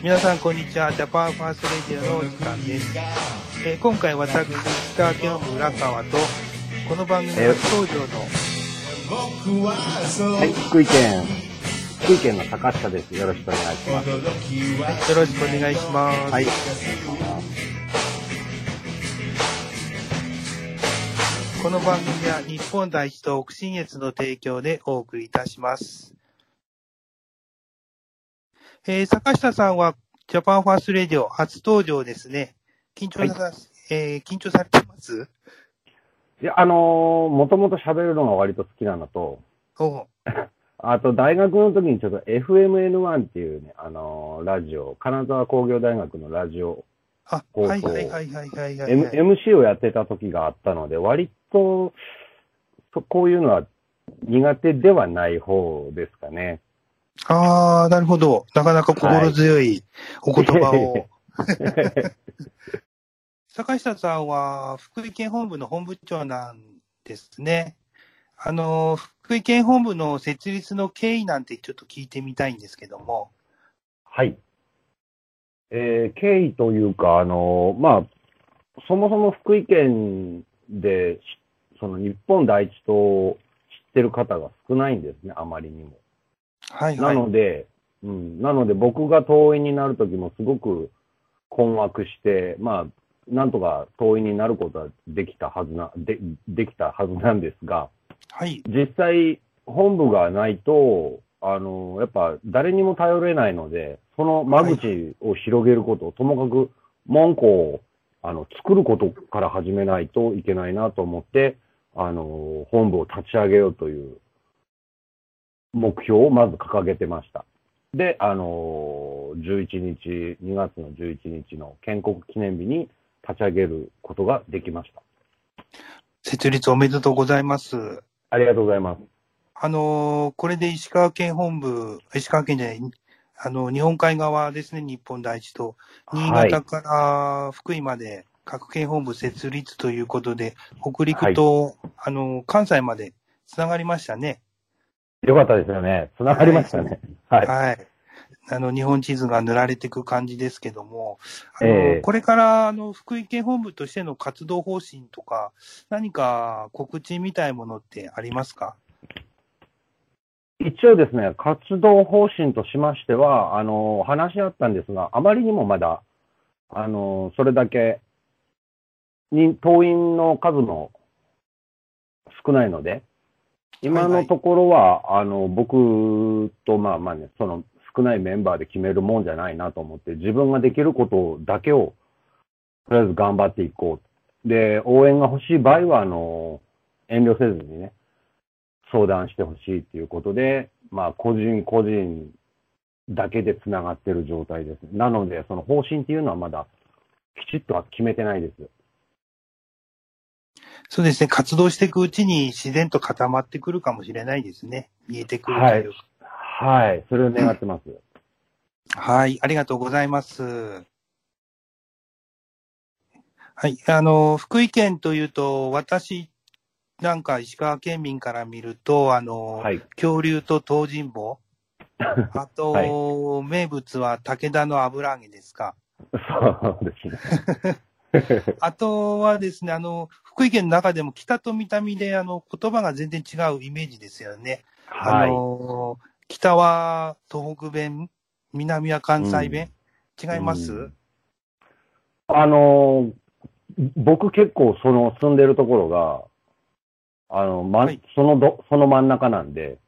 皆さんこんにちは。ジャパンファーストレディオのお時間です。えー今回私、石川県本部浦川と、この番組初登場の、はい、福井県、福井県の坂下です。よろしくお願いします。よろしくお願いします。はい。この番組は日本第一と北信越の提供でお送りいたします。えー坂下さんはジャパンファーストレディオ初登場ですね。緊張さ、えー緊張されてます？いや、あのー、もともと喋るのが割と好きなのと、あと大学の時にちょっと FMN1 っていうね、あのーラジオ、金沢工業大学のラジオ、あ、はいはいはいはいはいはい、M はい。MC をやってた時があったので、割と、そこういうのは苦手ではない方ですかね。ああ、なるほど。なかなか心強いお言葉を。坂下さんは福井県本部の本部長なんですね。あの、福井県本部の設立の経緯なんてちょっと聞いてみたいんですけども。はい。えー経緯というか、あのーまあ、そもそも福井県で、しその日本第一党を知ってる方が少ないんですね、あまりにも。はいは。ないので、うん、なので僕が党員になるときもすごく困惑して、まあ、なんとか党員になることはできたはずな、で、できたはずなんですが、はい。実際、本部がないと、あの、やっぱ誰にも頼れないので、その間口を広げること、ともかく門戸をあの作ることから始めないといけないなと思って、あの、本部を立ち上げようという目標をまず掲げてました。で、あの、11日、2月の11日の建国記念日に立ち上げることができました。設立おめでとうございます。ありがとうございます。あの、これで石川県本部、石川県じゃない、あの、日本海側ですね、日本第一と、新はい潟から福井まで各県本部設立ということで、北陸と、あの、関西までつながりましたね。よかったですよね。つながりましたね。はい。はい。あの、日本地図が塗られていく感じですけども、あのええこれから、あの、福井県本部としての活動方針とか、何か告知みたいものってありますか？一応ですね、活動方針としましては、あの、話し合ったんですが、あまりにもまだ、あの、それだけ、に、党員の数も少ないので、今のところは、あの、僕と、まあまあね、その少ないメンバーで決めるもんじゃないなと思って、自分ができることだけを、とりあえず頑張っていこう。で、応援が欲しい場合は、あの、遠慮せずにね、相談してほしいっていうことで、まあ、個人個人だけでつながってる状態です。なので、その方針っていうのはまだきちっとは決めてないです。そうですね、活動していくうちに自然と固まってくるかもしれないですね。見えてくるという。はい。それを願ってます。はい、ありがとうございます。はい、あの、福井県というと、私なんか石川県民から見ると、あの、はい。恐竜と東尋坊、あと、は名物は武田の油揚げですか。そうですね。あとはですね、あの、福井県の中でも北と南で、あの、言葉が全然違うイメージですよね。あはい。の、北は東北弁、南は関西弁、違います、うん。あのー僕結構その住んでるところが、あの、ま、はい。そのど、その真ん中なんで、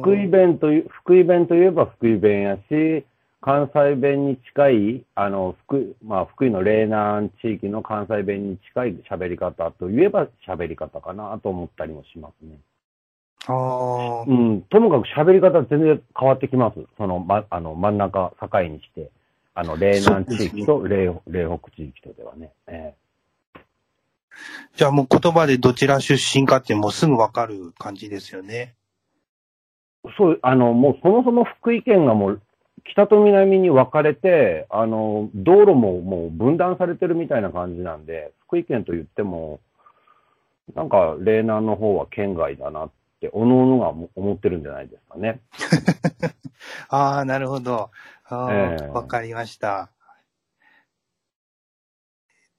福井弁という、福井弁といえば福井弁やし、関西弁に近い、あの、福井、まあ、福井の嶺南地域の関西弁に近い喋り方といえば喋り方かなと思ったりもしますね。あーうん、ともかく喋り方全然変わってきます。その、ま、あの、真ん中境にして、あの、嶺南地域と嶺嶺北地域とではね。えじゃあもう言葉でどちら出身かってもうすぐわかる感じですよね。えそう、あの、もうそもそも福井県がもう、北と南に分かれて、あの、道路ももう分断されてるみたいな感じなんで、福井県と言っても、なんか、嶺南の方は県外だなっって、おのおのが思ってるんじゃないですかね。ああ、なるほど。あーええわ、かりました。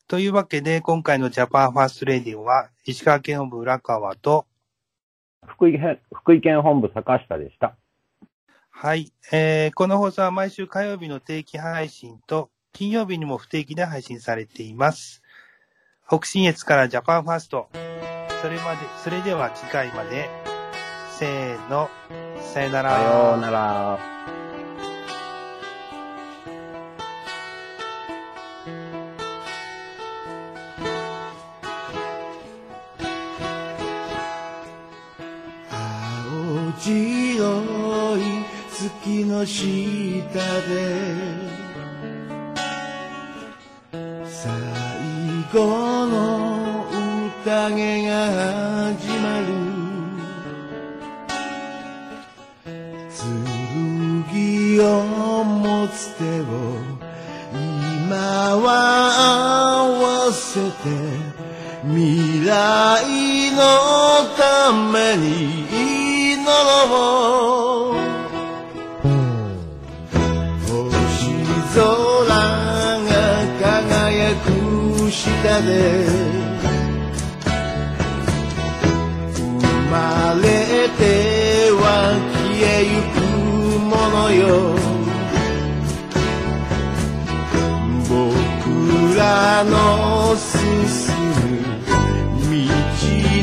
というわけで、今回のジャパンファーストレディオは、石川県本部浦川と、福井県、福井県本部坂下でした。はい、えー、この放送は毎週火曜日の定期配信と、金曜日にも不定期で配信されています。北信越からジャパンファースト。それまで、それでは次回まで、せーの、さよなら。さようなら。青白い月の下で最後の宴が始まる。剣を持つ手を今は合わせて未来のために祈ろう。く下で生まれては消えゆくものよ僕らの進む道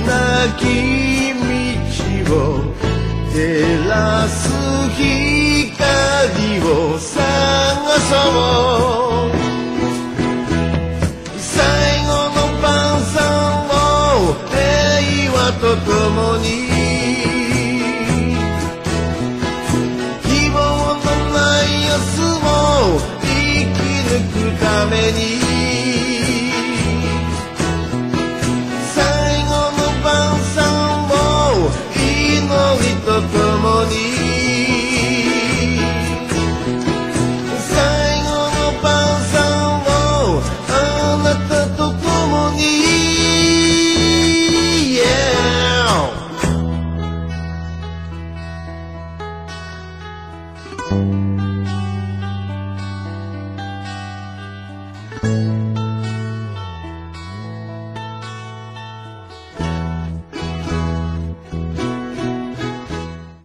なき道を照祈りと共に最後の晩餐